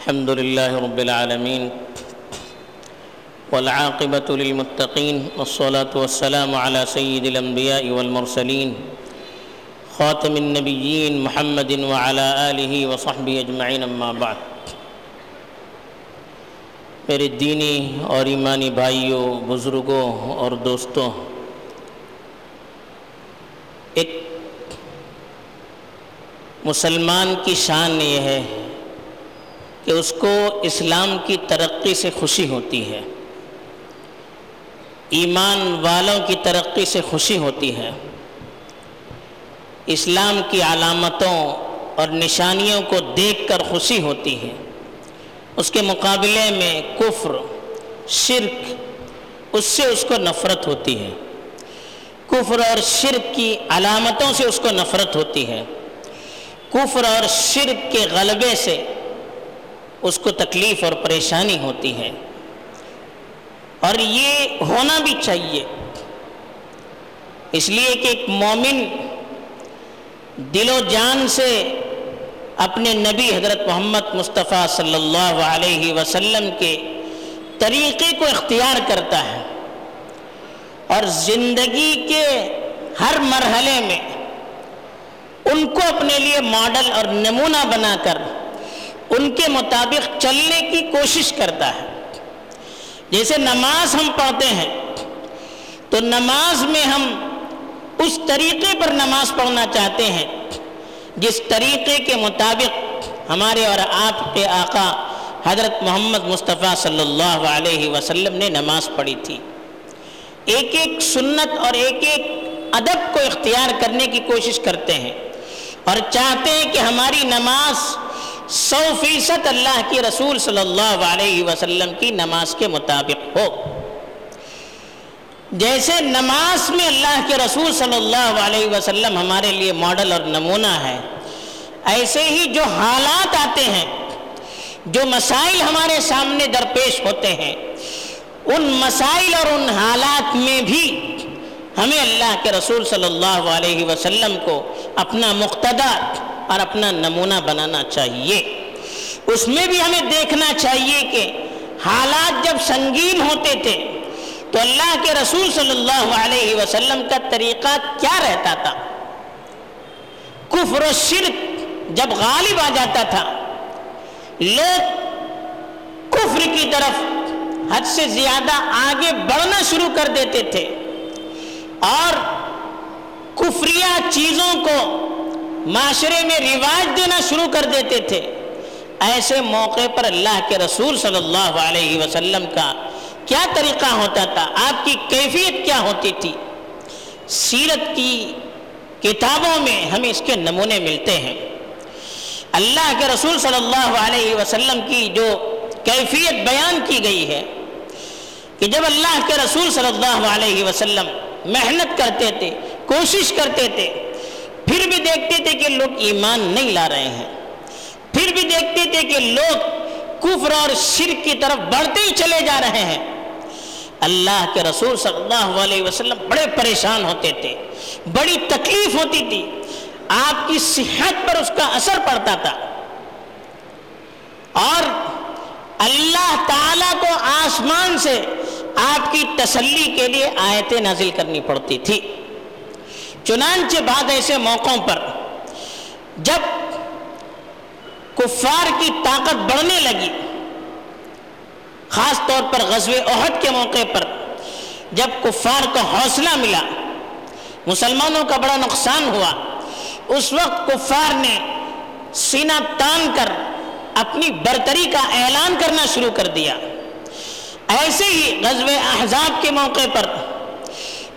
الحمد لله رب العالمين والعاقبة للمتقين والصلاة والسلام على سيد الأنبياء والمرسلين خاتم النبيين محمد وعلى آله وصحبه أجمعين أما بعد میرے دینی اور ایمانی بھائیوں، بزرگوں اور دوستوں، ایک مسلمان کی شان یہ ہے کہ اس کو اسلام کی ترقی سے خوشی ہوتی ہے۔ ایمان والوں کی ترقی سے خوشی ہوتی ہے۔ اسلام کی علامتوں اور نشانیوں کو دیکھ کر خوشی ہوتی ہے۔ اس کے مقابلے میں کفر، شرک، اس سے اس کو نفرت ہوتی ہے۔ کفر اور شرک کی علامتوں سے اس کو نفرت ہوتی ہے۔ کفر اور شرک کے غلبے سے اس کو تکلیف اور پریشانی ہوتی ہے۔ اور یہ ہونا بھی چاہیے۔ اس لیے کہ ایک مومن دل و جان سے اپنے نبی حضرت محمد مصطفیٰ صلی اللہ علیہ وسلم کے طریقے کو اختیار کرتا ہے۔ اور زندگی کے ہر مرحلے میں ان کو اپنے لیے ماڈل اور نمونہ بنا کر ان کے مطابق چلنے کی کوشش کرتا ہے۔ جیسے نماز ہم پڑھتے ہیں، تو نماز میں ہم اس طریقے پر نماز پڑھنا چاہتے ہیں، جس طریقے کے مطابق ہمارے اور آپ کے آقا حضرت محمد مصطفیٰ صلی اللہ علیہ وسلم نے نماز پڑھی تھی۔ ایک ایک سنت اور ایک ایک ادب کو اختیار کرنے کی کوشش کرتے ہیں اور چاہتے ہیں کہ ہماری نماز سو فیصد اللہ کی رسول صلی اللہ علیہ وسلم کی نماز کے مطابق ہو۔ جیسے نماز میں اللہ کے رسول صلی اللہ علیہ وسلم ہمارے لیے ماڈل اور نمونہ ہے، ایسے ہی جو حالات آتے ہیں، جو مسائل ہمارے سامنے درپیش ہوتے ہیں، ان مسائل اور ان حالات میں بھی ہمیں اللہ کے رسول صلی اللہ علیہ وسلم کو اپنا مقتدہ اور اپنا نمونہ بنانا چاہیے۔ اس میں بھی ہمیں دیکھنا چاہیے کہ حالات جب سنگین ہوتے تھے تو اللہ کے رسول صلی اللہ علیہ وسلم کا طریقہ کیا رہتا تھا؟ کفر و شرک جب غالب آ جاتا تھا، لوگ کفر کی طرف حد سے زیادہ آگے بڑھنا شروع کر دیتے تھے اور کفریہ چیزوں کو معاشرے میں رواج دینا شروع کر دیتے تھے۔ ایسے موقع پر اللہ کے رسول صلی اللہ علیہ وسلم کا کیا طریقہ ہوتا تھا؟ آپ کی کیفیت کیا ہوتی تھی؟ سیرت کی کتابوں میں ہمیں اس کے نمونے ملتے ہیں۔ اللہ کے رسول صلی اللہ علیہ وسلم کی جو کیفیت بیان کی گئی ہے کہ جب اللہ کے رسول صلی اللہ علیہ وسلم محنت کرتے تھے، کوشش کرتے تھے پھر بھی دیکھتے تھے کہ لوگ ایمان نہیں لا رہے ہیں۔ پھر بھی دیکھتے تھے کہ لوگ کفر اور شرک کی طرف بڑھتے ہی چلے جا رہے ہیں۔ اللہ کے رسول صلی اللہ علیہ وسلم بڑے پریشان ہوتے تھے، بڑی تکلیف ہوتی تھی۔ آپ کی صحت پر اس کا اثر پڑتا تھا۔ اور اللہ تعالی کو آسمان سے آپ کی تسلی کے لیے آیتیں نازل کرنی پڑتی تھی۔ چنانچہ بعد ایسے موقعوں پر جب کفار کی طاقت بڑھنے لگی، خاص طور پر غزوہ احد کے موقع پر جب کفار کو حوصلہ ملا، مسلمانوں کا بڑا نقصان ہوا، اس وقت کفار نے سینہ تان کر اپنی برتری کا اعلان کرنا شروع کر دیا۔ ایسے ہی غزوہ احزاب کے موقع پر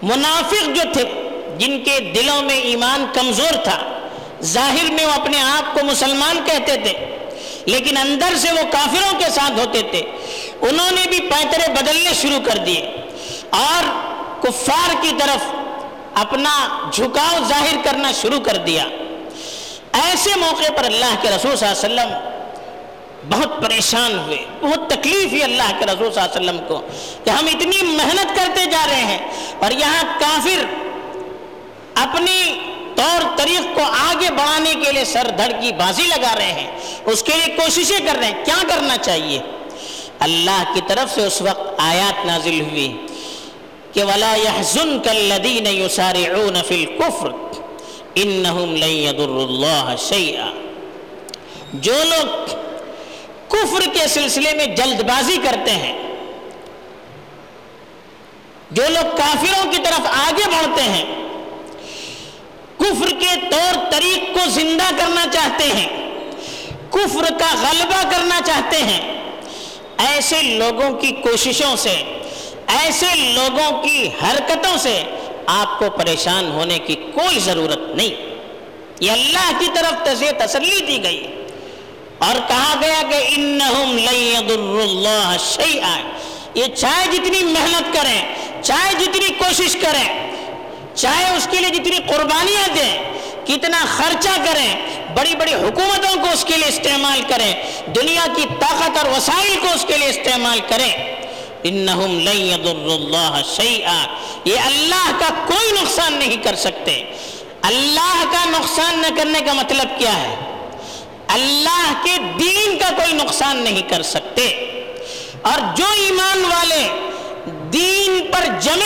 منافق جو تھے جن کے دلوں میں ایمان کمزور تھا، ظاہر میں وہ اپنے آپ کو مسلمان کہتے تھے، لیکن اندر سے وہ کافروں کے ساتھ ہوتے تھے۔ انہوں نے بھی پیترے بدلنے شروع کر دیے اور کفار کی طرف اپنا جھکاؤ ظاہر کرنا شروع کر دیا۔ ایسے موقع پر اللہ کے رسول صلی اللہ علیہ وسلم بہت پریشان ہوئے، بہت تکلیف ہوئی اللہ کے رسول صلی اللہ علیہ وسلم کو کہ ہم اتنی محنت کرتے جا رہے ہیں اور یہاں کافر اپنی طور طریق کو آگے بڑھانے کے لیے سر دھڑ کی بازی لگا رہے ہیں۔ اس کے لیے کوششیں کر رہے ہیں۔ کیا کرنا چاہیے؟ اللہ کی طرف سے اس وقت آیات نازل ہوئی کہ ولا يحزنك الذين يسارعون في الكفر انهم لن يضر الله شيئا۔ جو لوگ کفر کے سلسلے میں جلد بازی کرتے ہیں، جو لوگ کافروں کی طرف آگے بڑھتے ہیں کفر کے طور طریق کو زندہ کرنا چاہتے ہیں، کفر کا غلبہ کرنا چاہتے ہیں۔ ایسے لوگوں کی کوششوں سے، ایسے لوگوں کی حرکتوں سے آپ کو پریشان ہونے کی کوئی ضرورت نہیں۔ یہ اللہ کی طرف سے تسلی دی گئی۔ اور کہا گیا کہ انہم اللہ شیئا۔ یہ چاہے جتنی محنت کریں، چاہے جتنی کوشش کریں چاہے اس کے لیے جتنی قربانیاں دیں، کتنا خرچہ کریں، بڑی بڑی حکومتوں کو اس کے لیے استعمال کریں، دنیا کی طاقت اور وسائل کو اس کے لیے استعمال کریں۔ انہم لن اللہ شیئا۔ یہ اللہ کا کوئی نقصان نہیں کر سکتے۔ اللہ کا نقصان نہ کرنے کا مطلب کیا ہے؟ اللہ کے دین کا کوئی نقصان نہیں کر سکتے۔ اور جو ایمان والے دین پر جمے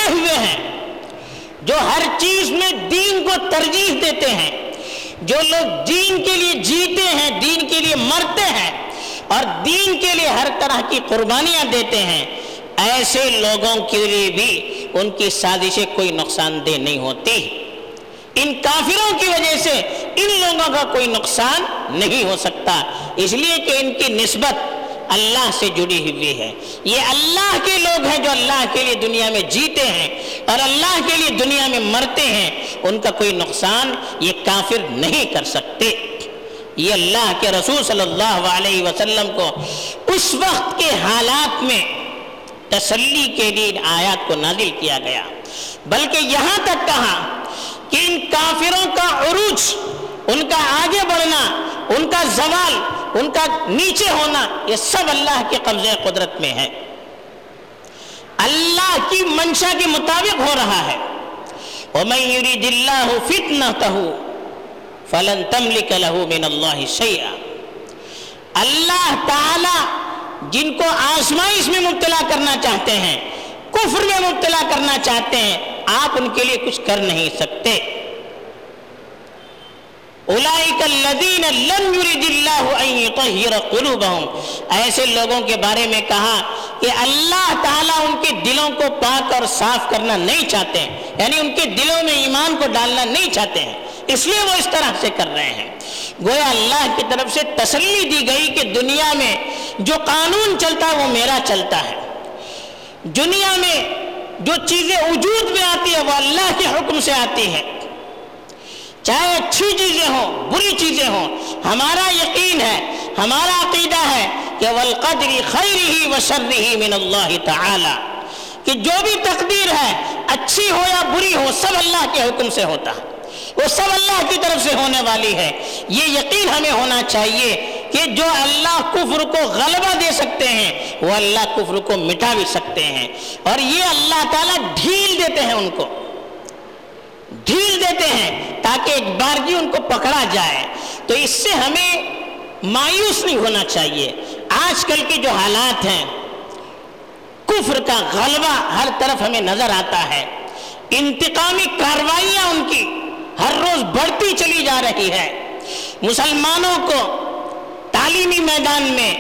جو ہر چیز میں دین کو ترجیح دیتے ہیں، جو لوگ دین کے لیے جیتے ہیں، دین کے لیے مرتے ہیں اور دین کے لیے ہر طرح کی قربانیاں دیتے ہیں، ایسے لوگوں کے لیے بھی ان کی سازشیں کوئی نقصان دہ نہیں ہوتی۔ ان کافروں کی وجہ سے ان لوگوں کا کوئی نقصان نہیں ہو سکتا۔ اس لیے کہ ان کی نسبت اللہ سے جڑی ہوئی ہے۔ یہ اللہ کے لوگ ہیں جو اللہ کے لیے دنیا میں جیتے ہیں اور اللہ کے لیے دنیا میں مرتے ہیں۔ ان کا کوئی نقصان یہ کافر نہیں کر سکتے۔ یہ اللہ کے رسول صلی اللہ علیہ وسلم کو اس وقت کے حالات میں تسلی کے لیے آیات کو نازل کیا گیا۔ بلکہ یہاں تک کہا کہ ان کافروں کا عروج، ان کا آگے بڑھنا، ان کا زوال ان کا نیچے ہونا یہ سب اللہ کے قبضے قدرت میں ہے۔ اللہ کی منشا کے مطابق ہو رہا ہے۔ وَمَن يُرِدِ اللَّهُ فِتْنَتَهُ فَلَن تَمْلِكَ لَهُ مِنَ اللَّهِ شَيْئًا۔ اللہ تعالی جن کو آزمائش میں مبتلا کرنا چاہتے ہیں، کفر میں مبتلا کرنا چاہتے ہیں، آپ ان کے لیے کچھ کر نہیں سکتے۔ ایسے لوگوں کے بارے میں کہا کہ اللہ تعالیٰ ان کے دلوں کو پاک اور صاف کرنا نہیں چاہتے یعنی ان کے دلوں میں ایمان کو ڈالنا نہیں چاہتے ہیں۔ اس لیے وہ اس طرح سے کر رہے ہیں۔ گویا اللہ کی طرف سے تسلی دی گئی کہ دنیا میں جو قانون چلتا ہے وہ میرا چلتا ہے۔ دنیا میں جو چیزیں وجود میں آتی ہے وہ اللہ کے حکم سے آتی ہے چاہے اچھی چیزیں ہوں، بری چیزیں ہوں، ہمارا یقین ہے، ہمارا عقیدہ ہے کہ والقدر خیرہ و شرہ من اللہ تعالی کہ جو بھی تقدیر ہے، اچھی ہو یا بری ہو، سب اللہ کے حکم سے ہوتا۔ ہے وہ سب اللہ کی طرف سے ہونے والی ہے۔ یہ یقین ہمیں ہونا چاہیے کہ جو اللہ کفر کو غلبہ دے سکتے ہیں، وہ اللہ کفر کو مٹا بھی سکتے ہیں۔ اور یہ اللہ تعالیٰ ڈھیل دیتے ہیں ان کو۔ ڈھیل دیتے ہیں۔ تاکہ ایک بار کی ان کو پکڑا جائے۔ تو اس سے ہمیں مایوس نہیں ہونا چاہیے۔ آج کل کے جو حالات ہیں، کفر کا غلبہ ہر طرف ہمیں نظر آتا ہے۔ انتقامی کاروائیاں ان کی ہر روز بڑھتی چلی جا رہی ہے۔ مسلمانوں کو تعلیمی میدان میں،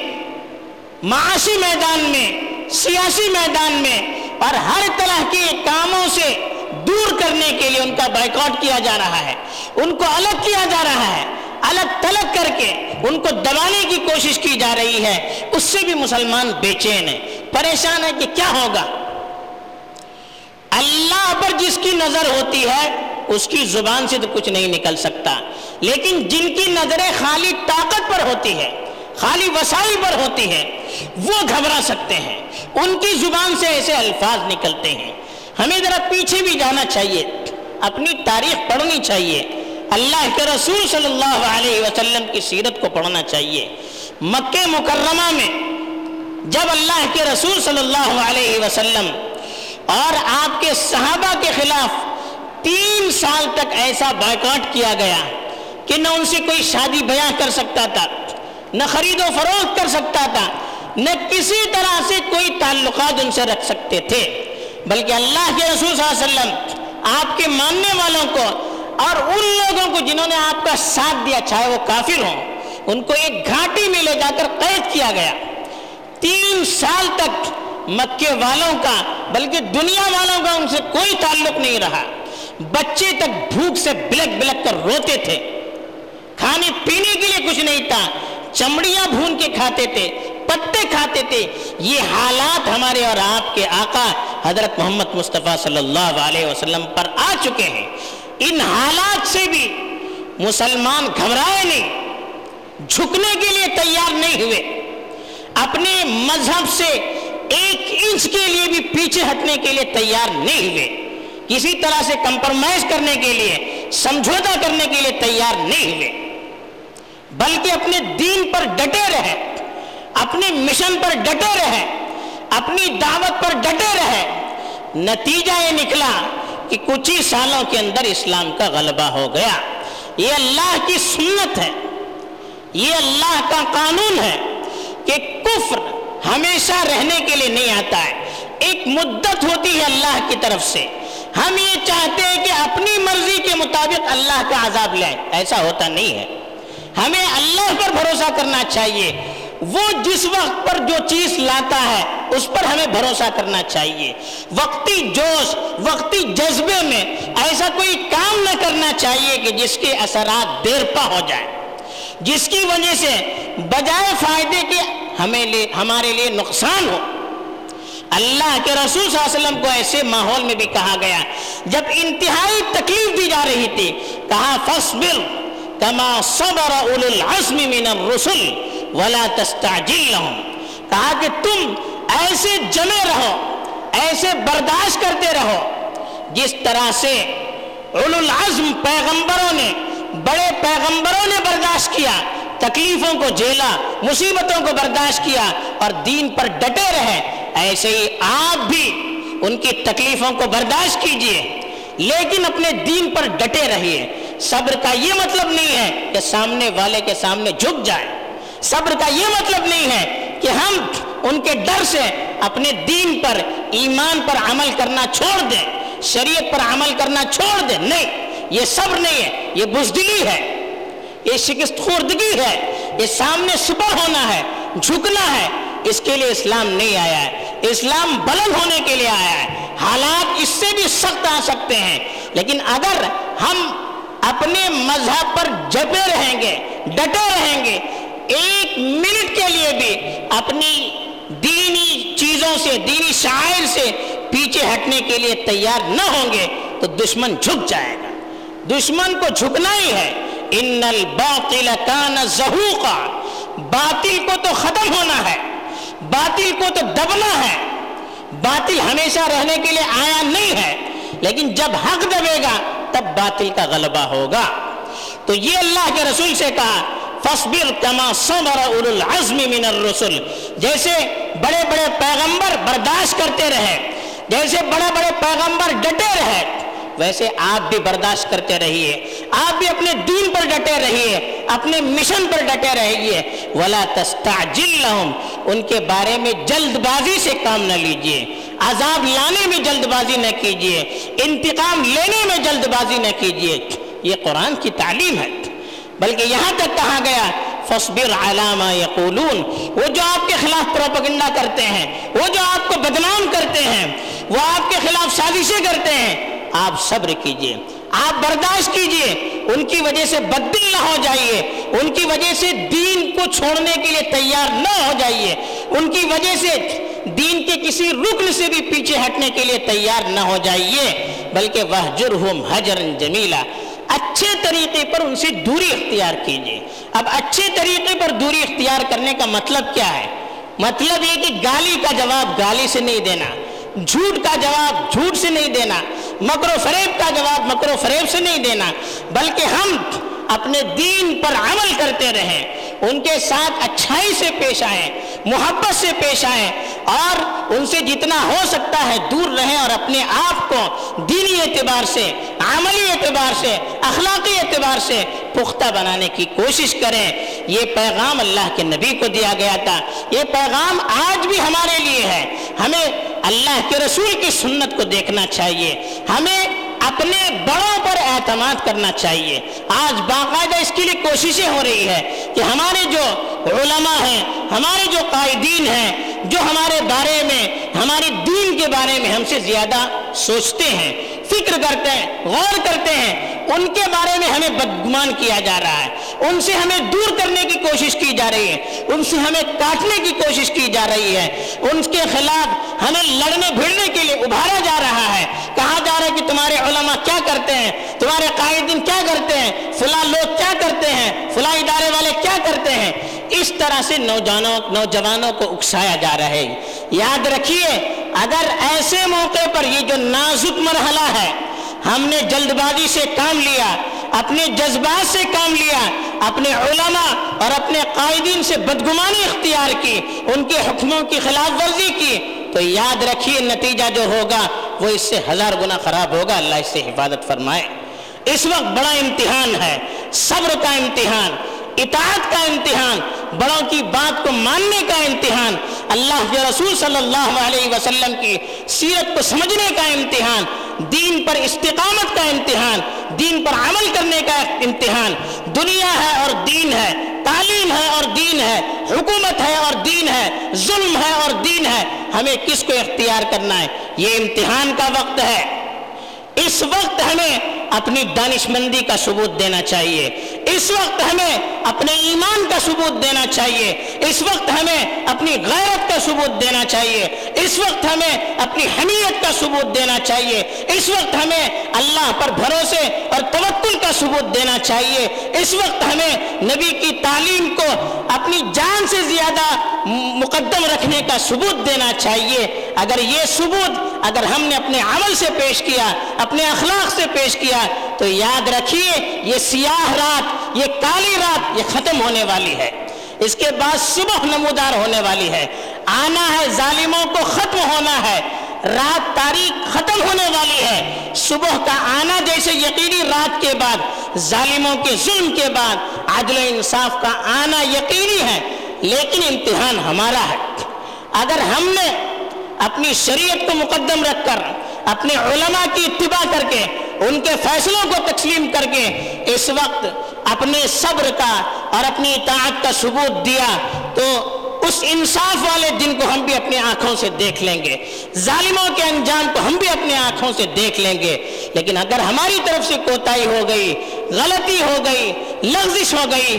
معاشی میدان میں، سیاسی میدان میں اور ہر طرح کے کاموں سے دور کرنے کے لیے ان کا بائیکاٹ کیا جا رہا ہے، ان کو الگ کیا جا رہا ہے، الگ تلگ کر کے ان کو دبانے کی کوشش کی جا رہی ہے۔ اس سے بھی مسلمان بے چین ہے پریشان ہے کہ کیا ہوگا۔ اللہ پر جس کی نظر ہوتی ہے، اس کی زبان سے تو کچھ نہیں نکل سکتا۔ لیکن جن کی نظریں خالی طاقت پر ہوتی ہے خالی وسائل پر ہوتی ہے وہ گھبرا سکتے ہیں۔ ان کی زبان سے ایسے الفاظ نکلتے ہیں۔ ہمیں ذرا پیچھے بھی جانا چاہیے، اپنی تاریخ پڑھنی چاہیے۔ اللہ کے رسول صلی اللہ علیہ وسلم کی سیرت کو پڑھنا چاہیے۔ مکہ مکرمہ میں جب اللہ کے رسول صلی اللہ علیہ وسلم اور آپ کے صحابہ کے خلاف تین سال تک ایسا بائیکاٹ کیا گیا کہ نہ ان سے کوئی شادی بیاہ کر سکتا تھا، نہ خرید و فروخت کر سکتا تھا، نہ کسی طرح سے کوئی تعلقات ان سے رکھ سکتے تھے۔ بلکہ اللہ کے رسول صلی اللہ علیہ وسلم آپ کے ماننے والوں کو اور ان لوگوں کو جنہوں نے آپ کا ساتھ دیا، چاہے وہ کافر ہوں، ان کو ایک گھاٹی میں لے جا کر قید کیا گیا۔ تین سال تک مکے والوں کا، بلکہ دنیا والوں کا ان سے کوئی تعلق نہیں رہا۔ بچے تک بھوک سے بلک بلک کر روتے تھے۔ کھانے پینے کے لیے کچھ نہیں تھا۔ چمڑیاں بھون کے کھاتے تھے۔ پتے کھاتے تھے۔ یہ حالات ہمارے اور آپ کے آقا حضرت محمد مصطفیٰ صلی اللہ علیہ وسلم پر آ چکے ہیں۔ ان حالات سے بھی مسلمان گھبرائے نہیں، جھکنے کے لیے تیار نہیں ہوئے۔ اپنے مذہب سے ایک انچ کے لیے بھی پیچھے ہٹنے کے لیے تیار نہیں ہوئے۔ کسی طرح سے کمپرمائز کرنے کے لیے، سمجھوتا کرنے کے لیے تیار نہیں ہوئے۔ بلکہ اپنے دین پر ڈٹے رہے۔ اپنے مشن پر ڈٹے رہے، اپنی دعوت پر ڈٹے رہے۔ نتیجہ یہ نکلا کہ کچھ ہی سالوں کے اندر اسلام کا غلبہ ہو گیا۔ یہ اللہ کی سنت ہے۔ یہ اللہ کا قانون ہے کہ کفر ہمیشہ رہنے کے لیے نہیں آتا ہے۔ ایک مدت ہوتی ہے اللہ کی طرف سے۔ ہم یہ چاہتے ہیں کہ اپنی مرضی کے مطابق اللہ کا عذاب لائیں ایسا ہوتا نہیں ہے۔ ہمیں اللہ پر بھروسہ کرنا چاہیے۔ وہ جس وقت پر جو چیز لاتا ہے، اس پر ہمیں بھروسہ کرنا چاہیے۔ وقتی جوش، وقتی جذبے میں ایسا کوئی کام نہ کرنا چاہیے کہ جس کے اثرات دیر پا ہو جائے جس کی وجہ سے بجائے فائدے کے ہمیں لے، ہمارے لیے نقصان ہو۔ اللہ کے رسول صلی اللہ علیہ وسلم کو ایسے ماحول میں بھی کہا گیا۔ جب انتہائی تکلیف دی جا رہی تھی، کہا فصبر کما صبر اول العزم من الرسل۔ ولا تستعجل لهم کہا کہ تم ایسے جمے رہو، ایسے برداشت کرتے رہو، جس طرح سے العزم پیغمبروں نے، بڑے پیغمبروں نے برداشت کیا، تکلیفوں کو جھیلا، مصیبتوں کو برداشت کیا اور دین پر ڈٹے رہے، ایسے ہی آپ بھی ان کی تکلیفوں کو برداشت کیجیے، لیکن اپنے دین پر ڈٹے رہیے۔ صبر کا یہ مطلب نہیں ہے کہ سامنے والے کے سامنے جھک جائے۔ صبر کا یہ مطلب نہیں ہے کہ ہم ان کے ڈر سے اپنے دین پر، ایمان پر عمل کرنا چھوڑ دیں، شریعت پر عمل کرنا چھوڑ دیں۔ نہیں، یہ صبر نہیں ہے، یہ بزدلی ہے، یہ شکست خوردگی ہے، یہ سامنے سپر ہونا ہے، جھکنا ہے۔ اس کے لیے اسلام نہیں آیا ہے۔ اسلام بلند ہونے کے لیے آیا ہے۔ حالات اس سے بھی سخت آ سکتے ہیں۔ لیکن اگر ہم اپنے مذہب پر جپے رہیں گے، ڈٹے رہیں گے ایک منٹ کے لیے بھی اپنی دینی چیزوں سے، دینی شاعر سے پیچھے ہٹنے کے لیے تیار نہ ہوں گے تو دشمن جھک جائے گا۔ دشمن کو جھکنا ہی ہے۔ ان الباطل کان زہوقا۔ باطل کو تو ختم ہونا ہے۔ باطل کو تو دبنا ہے۔ باطل ہمیشہ رہنے کے لیے آیا نہیں ہے۔ لیکن جب حق دبے گا، تب باطل کا غلبہ ہوگا۔ تو یہ اللہ کے رسول سے کہا فصبر کما صبر اول العزم من الرسل۔ جیسے بڑے بڑے پیغمبر برداشت کرتے رہے، جیسے بڑے بڑے پیغمبر ڈٹے رہے، ویسے آپ بھی برداشت کرتے رہیے۔ آپ بھی اپنے دین پر ڈٹے رہیے، اپنے مشن پر ڈٹے رہیے۔ ولا تستعجل لهم، ان کے بارے میں جلد بازی سے کام نہ لیجیے عذاب لانے میں جلد بازی نہ کیجیے انتقام لینے میں جلد بازی نہ کیجیے یہ قرآن کی تعلیم ہے۔ بلکہ یہاں تک کہا گیا فصبر علامہ یقولون۔ وہ جو آپ کے خلاف پروپگنڈا کرتے ہیں، وہ جو آپ کو بدنام کرتے ہیں، وہ آپ کے خلاف سازشیں کرتے ہیں، آپ صبر کیجیے، آپ برداشت کیجیے۔ ان کی وجہ سے بدل نہ ہو جائیے، ان کی وجہ سے دین کو چھوڑنے کے لیے تیار نہ ہو جائیے۔ ان کی وجہ سے دین کے کسی رکن سے بھی پیچھے ہٹنے کے لیے تیار نہ ہو جائیے، بلکہ وحجرہم حجرن جمیلا طریقے پر ان سے دوری اختیار کیجیے۔ اب اچھے طریقے پر دوری اختیار کرنے کا مطلب کیا ہے؟ مطلب یہ کہ گالی کا جواب گالی سے نہیں دینا، جھوٹ کا جواب جھوٹ سے نہیں دینا، مکر و فریب کا جواب مکر و فریب سے نہیں دینا، بلکہ ہم اپنے دین پر عمل کرتے رہیں۔ ان کے ساتھ اچھائی سے پیش آئیں، محبت سے پیش آئیں اور ان سے جتنا ہو سکتا ہے دور رہیں اور اپنے آپ کو دینی اعتبار سے، عملی اعتبار سے، اخلاقی اعتبار سے پختہ بنانے کی کوشش کریں۔ یہ پیغام اللہ کے نبی کو دیا گیا تھا۔ یہ پیغام آج بھی ہمارے لیے ہے۔ ہمیں اللہ کے رسول کی سنت کو دیکھنا چاہیے۔ ہمیں اپنے بڑوں پر اعتماد کرنا چاہیے۔ آج باقاعدہ اس کے لیے کوششیں ہو رہی ہے کہ ہمارے جو علماء ہیں، ہمارے جو قائدین ہیں، جو ہمارے بارے میں، ہماری دین کے بارے میں ہم سے زیادہ سوچتے ہیں، فکر کرتے ہیں، غور کرتے ہیں۔ ان کے بارے میں ہمیں بدگمان کیا جا رہا ہے۔ ان سے ہمیں دور کرنے کی کوشش کی جا رہی ہے۔ ان سے ہمیں کاٹنے کی کوشش کی جا رہی ہے۔ ان کے خلاف ہمیں لڑنے بھیڑنے کے لیے ابھارا جا رہا ہے کہا جا رہا ہے کہ تمہارے علماء کیا کرتے ہیں؟ تمہارے قائدین کیا کرتے ہیں؟ فلاں لوگ کیا کرتے ہیں؟ فلاں ادارے والے کیا کرتے ہیں؟ اس طرح سے نوجوانوں نوجوانوں کو اکسایا جا رہا ہے۔ یاد رکھیے، اگر ایسے موقع پر یہ جو نازک مرحلہ ہے، ہم نے جلد بازی سے کام لیا، اپنے جذبات سے کام لیا، اپنے علماء اور اپنے قائدین سے بدگمانی اختیار کی، ان کے حکموں کی خلاف ورزی کی تو یاد رکھیے نتیجہ جو ہوگا وہ اس سے ہزار گنا خراب ہوگا۔ اللہ اس سے حفاظت فرمائے۔ اس وقت بڑا امتحان ہے، صبر کا امتحان، اطاعت کا امتحان، بڑوں کی بات کو ماننے کا امتحان، اللہ کے رسول صلی اللہ علیہ وسلم کی سیرت کو سمجھنے کا امتحان، دین پر استقامت کا امتحان، دین پر عمل کرنے کا امتحان۔ دنیا ہے اور دین ہے۔ تعلیم ہے اور دین ہے، حکومت ہے اور دین ہے، ظلم ہے اور دین ہے، ہمیں کس کو اختیار کرنا ہے؟ یہ امتحان کا وقت ہے۔ اس وقت ہمیں اپنی دانش مندی کا ثبوت دینا چاہیے۔ اس وقت ہمیں اپنے ایمان کا ثبوت دینا چاہیے۔ اس وقت ہمیں اپنی غیرت کا ثبوت دینا چاہیے۔ اس وقت ہمیں اپنی حمیت کا ثبوت دینا چاہیے۔ اس وقت ہمیں اللہ پر بھروسے اور توکل کا ثبوت دینا چاہیے۔ اس وقت ہمیں نبی کی تعلیم کو اپنی جان سے زیادہ مقدم رکھنے کا ثبوت دینا چاہیے۔ اگر یہ ثبوت اگر ہم نے اپنے عمل سے پیش کیا، اپنے اخلاق سے پیش کیا، تو یاد رکھیے، یہ سیاہ رات، یہ کالی رات، یہ ختم ہونے والی ہے۔ اس کے بعد صبح نمودار ہونے والی ہے۔ آنا ہے، ظالموں کو ختم ہونا ہے۔ رات تاریخ ختم ہونے والی ہے۔ صبح کا آنا جیسے یقینی رات کے بعد، ظالموں کے ظلم کے بعد، عدل و انصاف کا آنا یقینی ہے، لیکن امتحان ہمارا ہے۔ اگر ہم نے اپنی شریعت کو مقدم رکھ کر، اپنے علماء کی اتباع کر کے، ان کے فیصلوں کو تسلیم کر کے اس وقت اپنے صبر کا اور اپنی اطاعت کا ثبوت دیا تو اس انصاف والے دن کو ہم بھی اپنی آنکھوں سے دیکھ لیں گے۔ ظالموں کے انجام کو ہم بھی اپنی آنکھوں سے دیکھ لیں گے۔ لیکن اگر ہماری طرف سے کوتاہی ہو گئی، غلطی ہو گئی، لغزش ہو گئی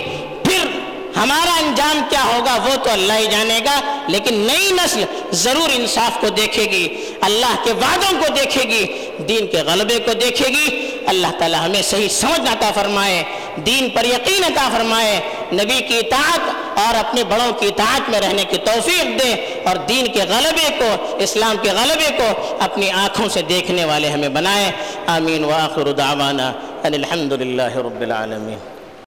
ہمارا انجام کیا ہوگا وہ تو اللہ ہی جانے گا، لیکن نئی نسل ضرور انصاف کو دیکھے گی، اللہ کے وعدوں کو دیکھے گی، دین کے غلبے کو دیکھے گی۔ اللہ تعالی ہمیں صحیح سمجھ عطا فرمائے، دین پر یقین عطا فرمائے۔ نبی کی اطاعت اور اپنے بڑوں کی اطاعت میں رہنے کی توفیق دے اور دین کے غلبے کو، اسلام کے غلبے کو اپنی آنکھوں سے دیکھنے والے ہمیں بنائے۔ آمین۔ واخر دعوانا ان الحمد للہ رب العالمین۔